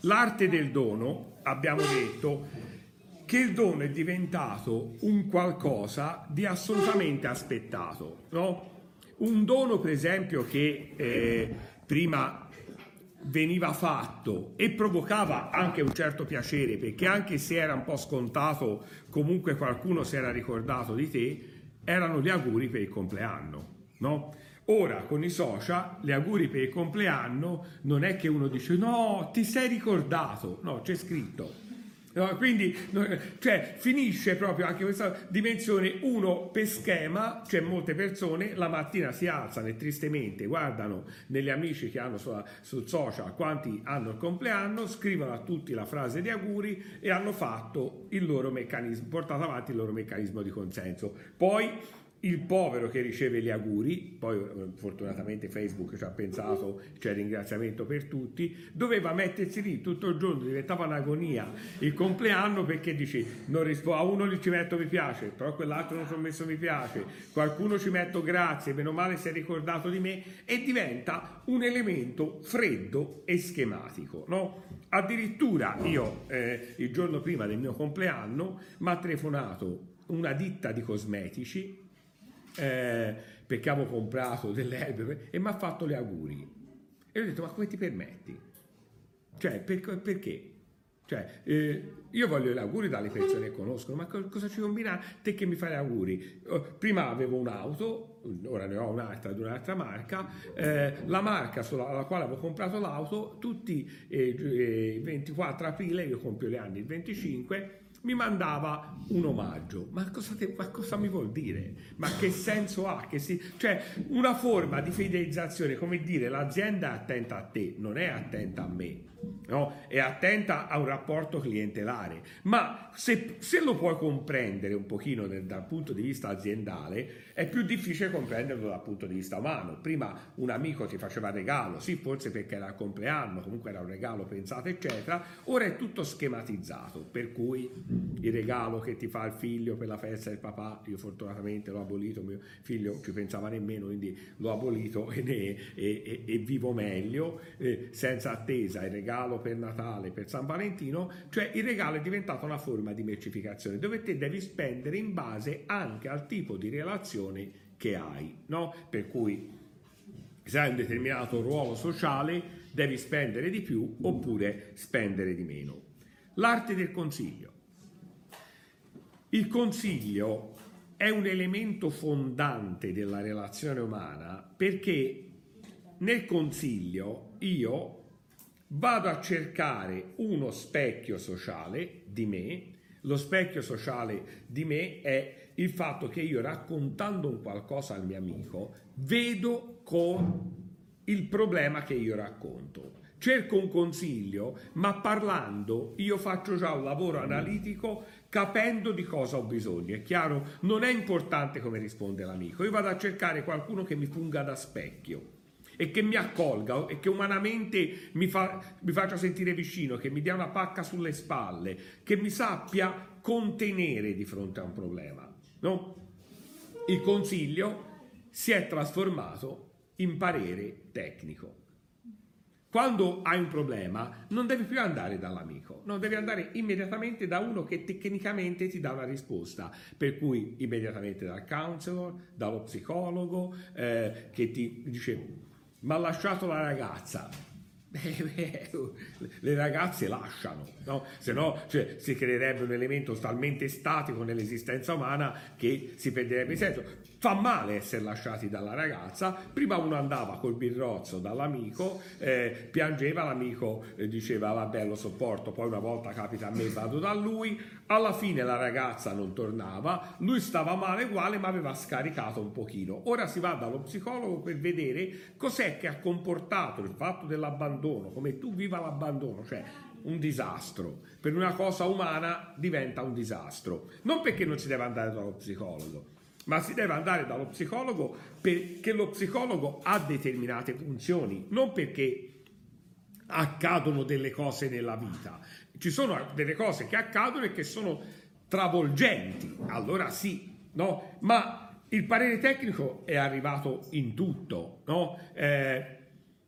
L'arte del dono, abbiamo detto che il dono è diventato un qualcosa di assolutamente aspettato, no? Un dono, per esempio, che eh, prima veniva fatto e provocava anche un certo piacere, perché anche se era un po' scontato, comunque qualcuno si era ricordato di te, erano gli auguri per il compleanno, no? Ora con i social, gli auguri per il compleanno non è che uno dice no, ti sei ricordato, no, c'è scritto. No, quindi cioè, finisce proprio anche questa dimensione, uno per schema, cioè molte persone la mattina si alzano e tristemente guardano negli amici che hanno sulla, sul social quanti hanno il compleanno, scrivono a tutti la frase di auguri e hanno fatto il loro meccanismo, portato avanti il loro meccanismo di consenso. Poi il povero che riceve gli auguri, poi eh, fortunatamente Facebook ci ha pensato, c'è ringraziamento per tutti, doveva mettersi lì tutto il giorno, diventava un'agonia il compleanno perché dici rispo- a uno ci metto mi piace, però a quell'altro non ci ho messo mi piace, qualcuno ci metto grazie, meno male si è ricordato di me e diventa un elemento freddo e schematico. No? Addirittura io eh, il giorno prima del mio compleanno mi ha telefonato una ditta di cosmetici eh, perché avevo comprato delle erbe e mi ha fatto gli auguri. E ho detto, ma come ti permetti? Cioè, per, perché? Cioè, eh, io voglio gli auguri dalle persone che conoscono, ma cosa ci combina te che mi fai gli auguri? Oh, prima avevo un'auto, ora ne ho un'altra di un'altra marca, eh, la marca sulla alla quale avevo comprato l'auto, tutti eh, il 24 aprile, io compio gli anni il 25, mi mandava un omaggio. Ma cosa, te, ma cosa, mi vuol dire? Ma che senso ha? Che si, cioè, una forma di fidelizzazione, come dire, l'azienda è attenta a te, non è attenta a me no? è attenta a un rapporto clientelare, ma se, se lo puoi comprendere un pochino nel, dal punto di vista aziendale, è più difficile comprenderlo dal punto di vista umano. Prima un amico ti faceva regalo, sì, forse perché era il compleanno, comunque era un regalo pensato, eccetera. Ora è tutto schematizzato, per cui il regalo che ti fa il figlio per la festa del papà, io fortunatamente l'ho abolito, mio figlio ci pensava nemmeno, quindi l'ho abolito e, ne, e, e, e vivo meglio, eh, senza attesa il regalo regalo per Natale, per San Valentino, cioè il regalo è diventato una forma di mercificazione dove te devi spendere in base anche al tipo di relazione che hai, no? Per cui se hai un determinato ruolo sociale devi spendere di più oppure spendere di meno. L'arte del consiglio. Il consiglio è un elemento fondante della relazione umana perché nel consiglio io vado a cercare uno specchio sociale di me. Lo specchio sociale di me è il fatto che io raccontando un qualcosa al mio amico vedo con il problema che io racconto. Cerco un consiglio, ma parlando io faccio già un lavoro analitico capendo di cosa ho bisogno. È chiaro? Non è importante come risponde l'amico. Io vado a cercare qualcuno che mi funga da specchio e che mi accolga e che umanamente mi, fa, mi faccia sentire vicino, che mi dia una pacca sulle spalle, che mi sappia contenere di fronte a un problema. No? Il consiglio si è trasformato in parere tecnico. Quando hai un problema non devi più andare dall'amico, non devi andare immediatamente da uno che tecnicamente ti dà una risposta, per cui immediatamente dal counselor, dallo psicologo, eh, che ti dice mi ha lasciato la ragazza. Le ragazze lasciano, no? se no cioè, si creerebbe un elemento talmente statico nell'esistenza umana che si perderebbe il senso. Fa male essere lasciati dalla ragazza. Prima uno andava col birrozzo dall'amico, eh, piangeva, l'amico eh, diceva vabbè lo sopporto, poi una volta capita a me vado da lui. Alla fine la ragazza non tornava, lui stava male uguale ma aveva scaricato un pochino. Ora si va dallo psicologo per vedere cos'è che ha comportato il fatto dell'abbandono, come tu viva l'abbandono, cioè un disastro. Per una cosa umana diventa un disastro. Non perché non si deve andare dallo psicologo, ma si deve andare dallo psicologo perché lo psicologo ha determinate funzioni, non perché accadono delle cose nella vita. Ci sono delle cose che accadono e che sono travolgenti, allora sì, no? Ma il parere tecnico è arrivato in tutto, no? eh,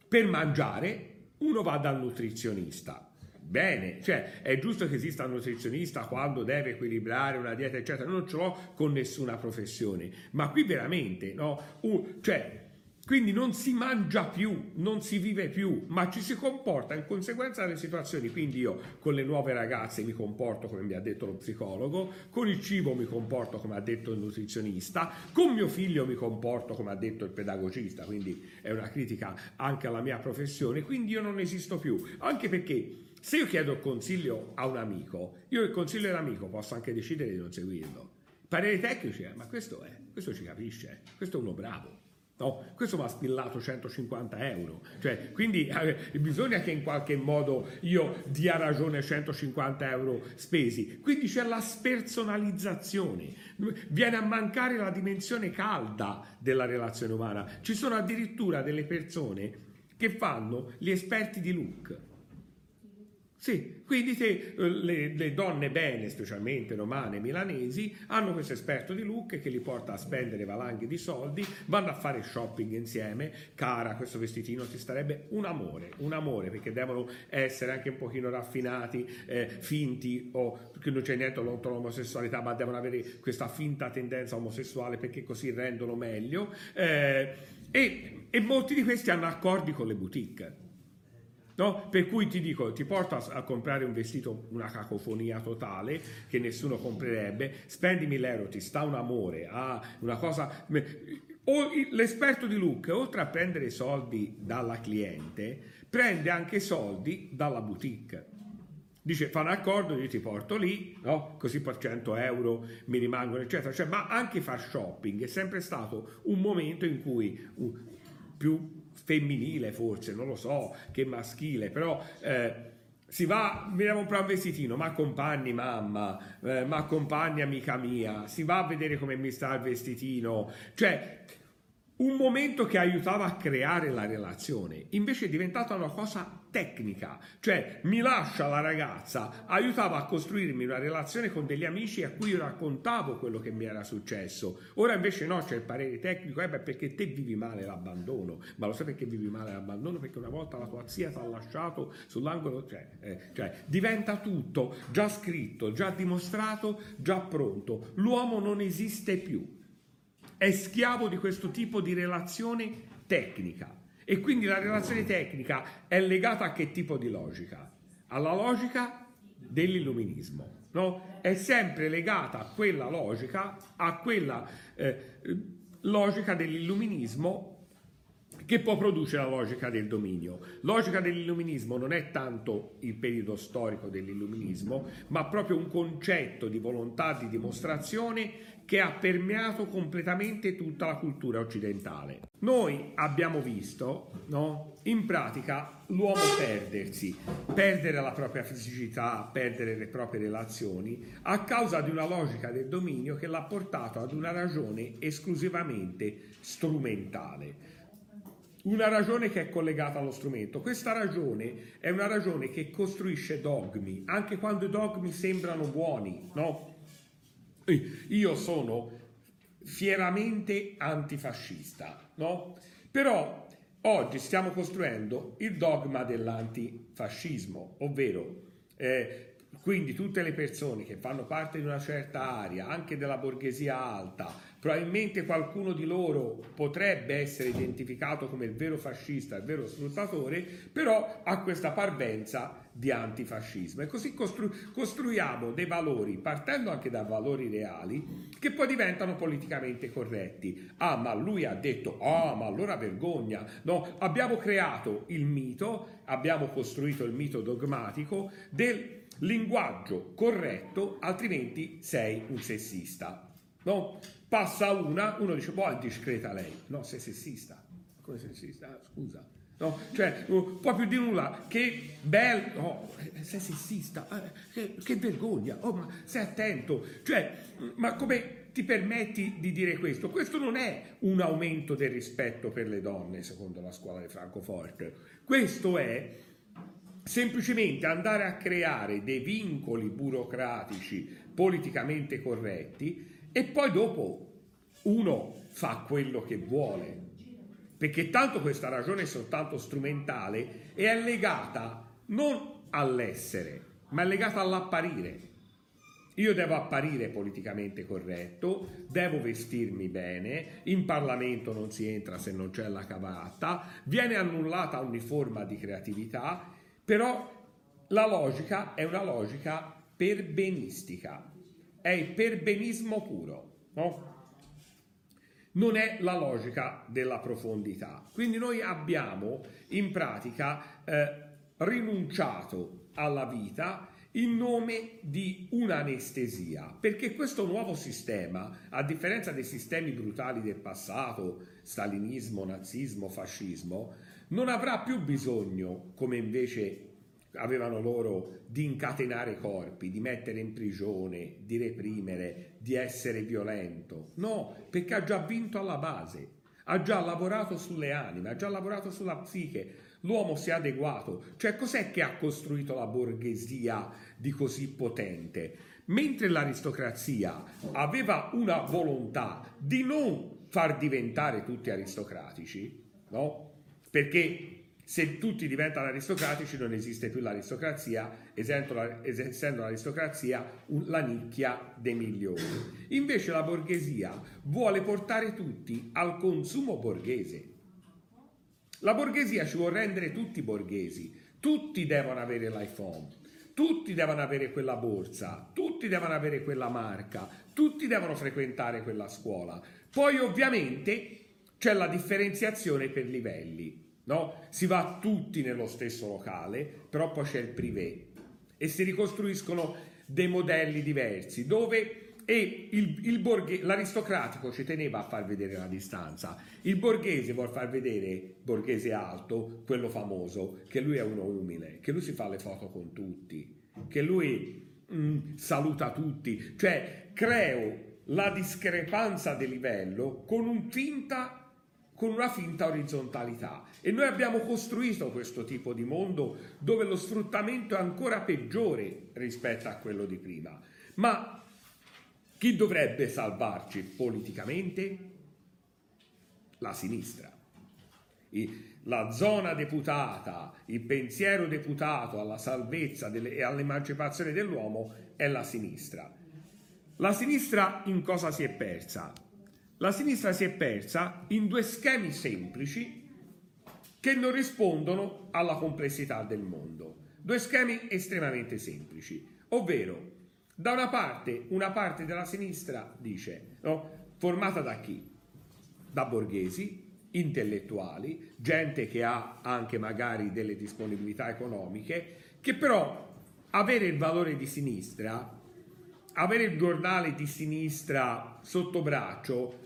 per mangiare uno va dal nutrizionista. Bene, cioè è giusto che esista un nutrizionista quando deve equilibrare una dieta, eccetera. Non ce l'ho con nessuna professione, ma qui veramente, no? Uh, cioè, quindi non si mangia più, non si vive più, ma ci si comporta in conseguenza delle situazioni. Quindi io con le nuove ragazze mi comporto come mi ha detto lo psicologo, con il cibo mi comporto come ha detto il nutrizionista, con mio figlio mi comporto come ha detto il pedagogista, quindi è una critica anche alla mia professione, quindi io non esisto più, anche perché se io chiedo consiglio a un amico, io il consiglio dell'amico posso anche decidere di non seguirlo. Parere tecnici, ma questo è, questo ci capisce, questo è uno bravo. No, questo mi ha spillato 150 euro, cioè, quindi eh, bisogna che in qualche modo io dia ragione a 150 euro spesi. Quindi c'è la spersonalizzazione, viene a mancare la dimensione calda della relazione umana. Ci sono addirittura delle persone che fanno gli esperti di look sì, quindi te, eh, le, le, donne bene, specialmente romane, milanesi, hanno questo esperto di look che li porta a spendere valanghe di soldi, vanno a fare shopping insieme, cara questo vestitino ti starebbe un amore, un amore perché devono essere anche un pochino raffinati, eh, finti o che non c'è niente contro l'omosessualità ma devono avere questa finta tendenza omosessuale perché così rendono meglio. Eh, e, e molti di questi hanno accordi con le boutique No? Per cui ti dico, ti porto a, a, comprare un vestito, una cacofonia totale che nessuno comprerebbe, spendi 1000 euro, ti sta un amore, ah, una cosa... O l'esperto di look, oltre a prendere soldi dalla cliente, prende anche soldi dalla boutique. Dice, fa un accordo, io ti porto lì, no? così per 100 euro mi rimangono, eccetera. Cioè, ma anche far shopping è sempre stato un momento in cui più femminile forse, non lo so, che maschile, però eh, si va, mi devo comprare un vestitino, ma accompagni mamma, eh, ma accompagni amica mia, si va a vedere come mi sta il vestitino, cioè un momento che aiutava a creare la relazione, invece è diventata una cosa tecnica, cioè mi lascia la ragazza, aiutava a costruirmi una relazione con degli amici a cui raccontavo quello che mi era successo. Ora invece no, c'è il parere tecnico, eh beh, perché te vivi male l'abbandono, ma lo sai perché vivi male l'abbandono? Perché una volta la tua zia ti ha lasciato sull'angolo, cioè, eh, cioè diventa tutto già scritto, già dimostrato, già pronto. L'uomo non esiste più è schiavo di questo tipo di relazione tecnica. E quindi la relazione tecnica è legata a che tipo di logica? Alla logica dell'illuminismo. No? È sempre legata a quella logica, a quella eh, logica dell'illuminismo che poi produce la logica del dominio. Logica dell'illuminismo non è tanto il periodo storico dell'illuminismo, ma proprio un concetto di volontà di dimostrazione che ha permeato completamente tutta la cultura occidentale. Noi abbiamo visto, no, in pratica, l'uomo perdersi, perdere la propria fisicità, perdere le proprie relazioni, a causa di una logica del dominio che l'ha portato ad una ragione esclusivamente strumentale una ragione che è collegata allo strumento. Questa ragione è una ragione che costruisce dogmi, anche quando i dogmi sembrano buoni, no? Io sono fieramente antifascista, no? Però oggi stiamo costruendo il dogma dell'antifascismo, ovvero eh, quindi tutte le persone che fanno parte di una certa area, anche della borghesia alta, probabilmente qualcuno di loro potrebbe essere identificato come il vero fascista, il vero sfruttatore, però ha questa parvenza di antifascismo. E così costru- costruiamo dei valori, partendo anche da valori reali, che poi diventano politicamente corretti. Ah, ma lui ha detto, ah, ma allora vergogna. No, abbiamo creato il mito, abbiamo costruito il mito dogmatico del linguaggio corretto, altrimenti sei un sessista. No? Passa una, uno dice, boh, è discreta lei. No, sei sessista. Come sessista? Ah, scusa. No? Cioè, un po' più di nulla, che bello, oh, sei sessista, eh, che, che, vergogna, oh, ma stai attento. Cioè, ma come ti permetti di dire questo? Questo non è un aumento del rispetto per le donne, secondo la scuola di Francoforte. Questo è semplicemente andare a creare dei vincoli burocratici politicamente corretti e poi dopo uno fa quello che vuole. Perché tanto questa ragione è soltanto strumentale e è legata non all'essere, ma è legata all'apparire. Io devo apparire politicamente corretto, devo vestirmi bene, in Parlamento non si entra se non c'è la cavata, viene annullata ogni forma di creatività, però la logica è una logica perbenistica, è il perbenismo puro, no? Non è la logica della profondità. Quindi noi abbiamo in pratica eh, rinunciato alla vita in nome di un'anestesia, perché questo nuovo sistema, a differenza dei sistemi brutali del passato, stalinismo, nazismo, fascismo, non avrà più bisogno, come invece avevano loro, di incatenare corpi, di mettere in prigione, di reprimere, di essere violento. No, perché ha già vinto alla base, ha già lavorato sulle anime, ha già lavorato sulla psiche, l'uomo si è adeguato. Cioè cos'è che ha costruito la borghesia di così potente? Mentre l'aristocrazia aveva una volontà di non far diventare tutti aristocratici, no? Perché se tutti diventano aristocratici non esiste più l'aristocrazia, essendo l'aristocrazia la nicchia dei milioni. Invece la borghesia vuole portare tutti al consumo borghese. La borghesia ci vuole rendere tutti borghesi, tutti devono avere l'iPhone, tutti devono avere quella borsa, tutti devono avere quella marca, tutti devono frequentare quella scuola. Poi ovviamente c'è la differenziazione per livelli, no? Si va tutti nello stesso locale, però poi c'è il privé. E si ricostruiscono dei modelli diversi dove e il, il borghe, l'aristocratico ci teneva a far vedere la distanza, il borghese vuol far vedere, borghese alto, quello famoso, che lui è uno umile, che lui si fa le foto con tutti, che lui mm, saluta tutti, cioè creo la discrepanza di livello con, un finta, con una finta orizzontalità. E noi abbiamo costruito questo tipo di mondo dove lo sfruttamento è ancora peggiore rispetto a quello di prima. Ma chi dovrebbe salvarci politicamente? La sinistra. La zona deputata, il pensiero deputato alla salvezza e all'emancipazione dell'uomo è la sinistra. La sinistra in cosa si è persa? La sinistra si è persa in due schemi semplici che non rispondono alla complessità del mondo. Due schemi estremamente semplici, ovvero da una parte, una parte della sinistra dice, no, formata da chi? Da borghesi, intellettuali, gente che ha anche magari delle disponibilità economiche, che però avere il valore di sinistra, avere il giornale di sinistra sotto braccio,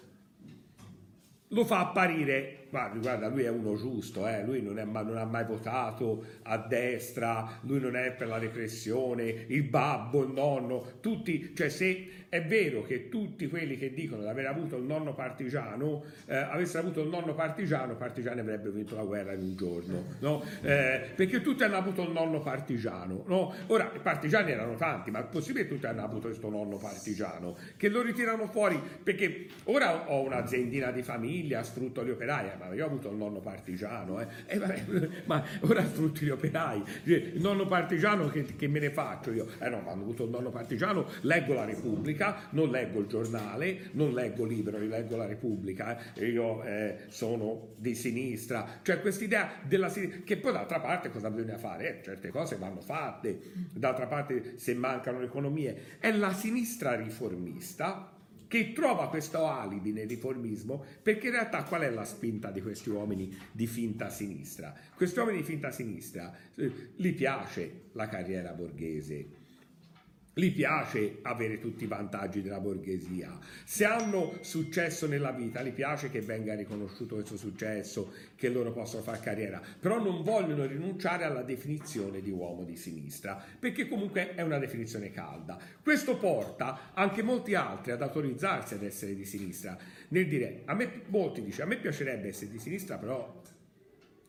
lo fa apparire guarda, lui è uno giusto, eh? lui non, è, non, ha mai votato a destra, lui non è per la repressione, il babbo, il nonno, tutti, cioè se è vero che tutti quelli che dicono di aver avuto il nonno partigiano, eh, avessero avuto il nonno partigiano, partigiani avrebbero vinto la guerra in un giorno, no? eh, perché tutti hanno avuto il nonno partigiano. No? Ora, i partigiani erano tanti, ma è possibile che tutti hanno avuto questo nonno partigiano, che lo ritirano fuori, perché ora ho un'aziendina di famiglia, sfrutto gli operai, ma io ho avuto il nonno partigiano, eh. Eh, vabbè, ma ora sfrutti gli operai, il nonno partigiano che, che me ne faccio io? Eh no, ma hanno avuto il nonno partigiano, leggo la Repubblica, non leggo il giornale, non leggo libri, leggo la Repubblica, eh. io eh, sono di sinistra, cioè quest'idea della sinistra, che poi d'altra parte cosa bisogna fare? Eh, certe cose vanno fatte, d'altra parte se mancano le economie, è la sinistra riformista che trova questo alibi nel riformismo perché in realtà qual è la spinta di questi uomini di finta sinistra? Questi uomini di finta sinistra eh, gli piace la carriera borghese, gli piace avere tutti i vantaggi della borghesia. Se hanno successo nella vita, gli piace che venga riconosciuto questo successo, che loro possano fare carriera, però non vogliono rinunciare alla definizione di uomo di sinistra, perché comunque è una definizione calda. Questo porta anche molti altri ad autorizzarsi ad essere di sinistra, nel dire, a me, molti dicono, a me piacerebbe essere di sinistra, però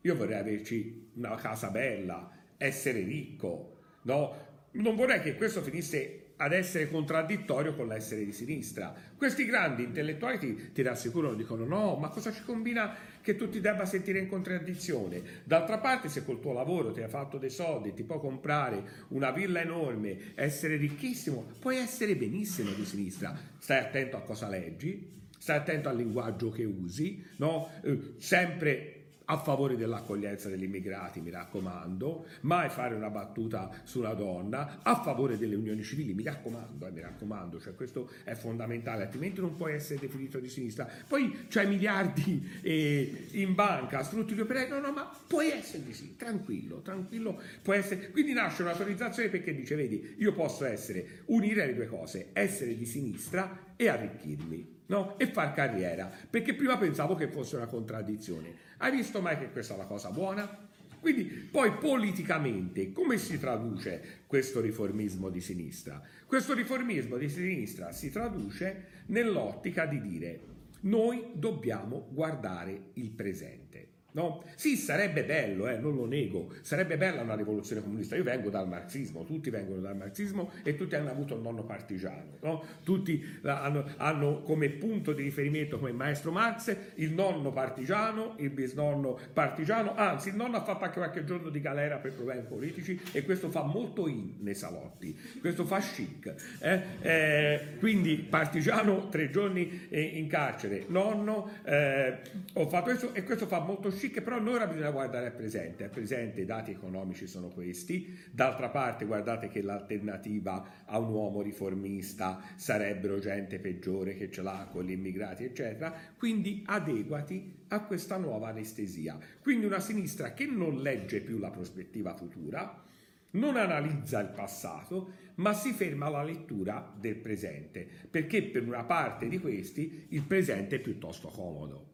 io vorrei averci una casa bella, essere ricco, no? Non vorrei che questo finisse ad essere contraddittorio con l'essere di sinistra. Questi grandi intellettuali ti, ti rassicurano, dicono no, ma cosa ci combina che tu ti debba sentire in contraddizione? D'altra parte se col tuo lavoro ti hai fatto dei soldi, ti puoi comprare una villa enorme, essere ricchissimo, puoi essere benissimo di sinistra. Stai attento a cosa leggi, stai attento al linguaggio che usi, no? Eh, sempre a favore dell'accoglienza degli immigrati, mi raccomando, mai fare una battuta sulla donna, a favore delle unioni civili, mi raccomando, eh, mi raccomando, cioè questo è fondamentale, altrimenti non puoi essere definito di sinistra. Poi c'hai miliardi eh, in banca, sfrutti gli operai, no, no, ma puoi essere di sinistra, tranquillo, tranquillo, può essere. Quindi nasce un'autorizzazione perché dice, vedi, io posso essere, unire le due cose, essere di sinistra e arricchirmi. No? E far carriera, perché prima pensavo che fosse una contraddizione. Hai visto mai che questa è la cosa buona? Quindi poi politicamente come si traduce questo riformismo di sinistra? Questo riformismo di sinistra si traduce nell'ottica di dire noi dobbiamo guardare il presente. No? Sì, sarebbe bello, eh, non lo nego, sarebbe bella una rivoluzione comunista. Io vengo dal marxismo, tutti vengono dal marxismo e tutti hanno avuto un nonno partigiano. No? Tutti hanno, hanno, come punto di riferimento, come maestro Marx, il nonno partigiano, il bisnonno partigiano, anzi il nonno ha fatto anche qualche giorno di galera per problemi politici e questo fa molto in nei salotti, questo fa chic. Eh? Eh, quindi partigiano, tre giorni in carcere, nonno, eh, ho fatto questo e questo fa molto chic chic, però noi ora bisogna guardare al presente, al presente i dati economici sono questi, d'altra parte guardate che l'alternativa a un uomo riformista sarebbero gente peggiore che ce l'ha con gli immigrati, eccetera, quindi adeguati a questa nuova anestesia. Quindi una sinistra che non legge più la prospettiva futura, non analizza il passato, ma si ferma alla lettura del presente, perché per una parte di questi il presente è piuttosto comodo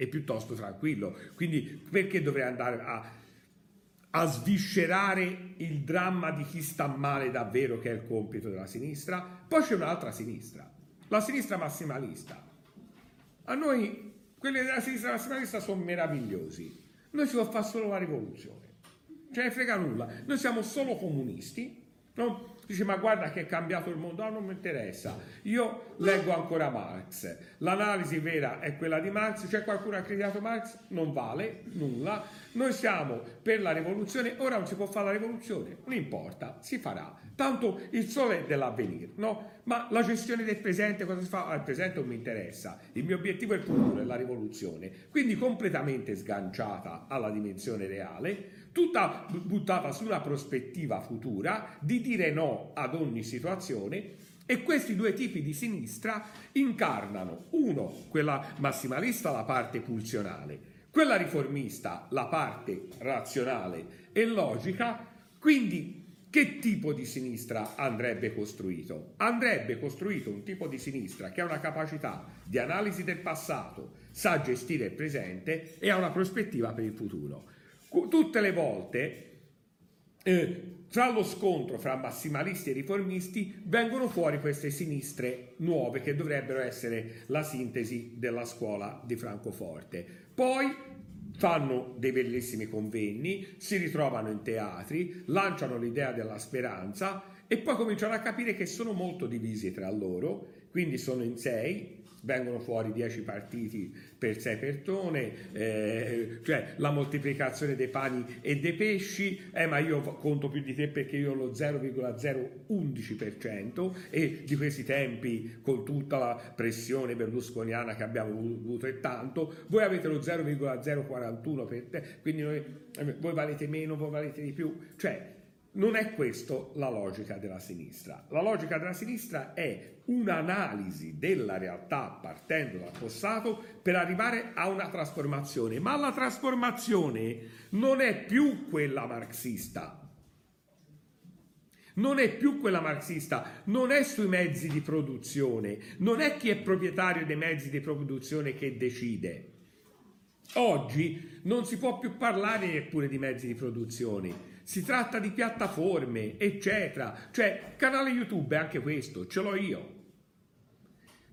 è piuttosto tranquillo. Quindi perché dovrei andare a, a sviscerare il dramma di chi sta male davvero, che è il compito della sinistra? Poi c'è un'altra sinistra, la sinistra massimalista. A noi quelli della sinistra massimalista sono meravigliosi. Noi si può fare solo la rivoluzione. Ce ne frega nulla. Noi siamo solo comunisti. No? Dice, ma guarda che è cambiato il mondo, no, non mi interessa. Io leggo ancora Marx. L'analisi vera è quella di Marx. C'è qualcuno che ha criticato Marx? Non vale nulla. Noi siamo per la rivoluzione. Ora non si può fare la rivoluzione, non importa, si farà. Tanto il sole è dell'avvenire, no? Ma la gestione del presente, cosa si fa? Al ah, presente non mi interessa. Il mio obiettivo è il futuro, è la rivoluzione. Quindi completamente sganciata alla dimensione reale tutta buttata sulla prospettiva futura di dire no ad ogni situazione e questi due tipi di sinistra incarnano uno, quella massimalista, la parte pulsionale, quella riformista, la parte razionale e logica, quindi che tipo di sinistra andrebbe costruito? Andrebbe costruito un tipo di sinistra che ha una capacità di analisi del passato, sa gestire il presente e ha una prospettiva per il futuro tutte le volte eh, tra lo scontro fra massimalisti e riformisti vengono fuori queste sinistre nuove che dovrebbero essere la sintesi della scuola di Francoforte. Poi fanno dei bellissimi convegni, si ritrovano in teatri, lanciano l'idea della speranza e poi cominciano a capire che sono molto divisi tra loro, quindi sono in sei, vengono fuori 10 partiti per 6 persone, eh, cioè la moltiplicazione dei pani e dei pesci, eh, ma io conto più di te perché io ho lo 0,011% e di questi tempi con tutta la pressione berlusconiana che abbiamo avuto e tanto, voi avete lo 0,041 per te, quindi noi, eh, voi valete meno, voi valete di più, cioè non è questa la logica della sinistra. La logica della sinistra è un'analisi della realtà partendo dal passato per arrivare a una trasformazione, ma la trasformazione non è più quella marxista. Non è più quella marxista, non è sui mezzi di produzione, non è chi è proprietario dei mezzi di produzione che decide. Oggi non si può più parlare neppure di mezzi di produzione, si tratta di piattaforme, eccetera. Cioè, canale YouTube è anche questo, ce l'ho io.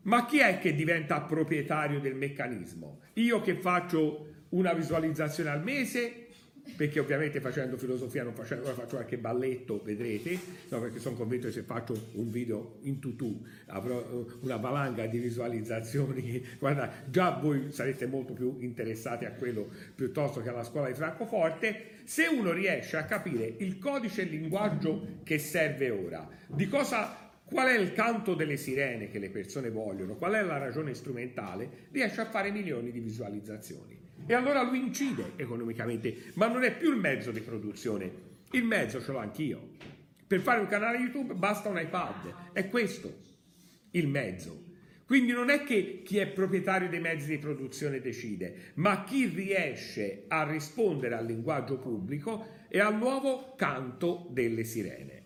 Ma chi è che diventa proprietario del meccanismo? Io che faccio una visualizzazione al mese perché ovviamente facendo filosofia non faccio, ora faccio qualche balletto, vedrete, no, perché sono convinto che se faccio un video in tutù avrò eh, una valanga di visualizzazioni, guarda, già voi sarete molto più interessati a quello piuttosto che alla scuola di Francoforte, se uno riesce a capire il codice e il linguaggio che serve ora, di cosa Qual è il canto delle sirene che le persone vogliono? Qual è la ragione strumentale? Riesce a fare milioni di visualizzazioni. E allora lui incide economicamente, ma non è più il mezzo di produzione, il mezzo ce l'ho anch'io. Per fare un canale YouTube basta un iPad, è questo il mezzo. Quindi non è che chi è proprietario dei mezzi di produzione decide, ma chi riesce a rispondere al linguaggio pubblico e al nuovo canto delle sirene.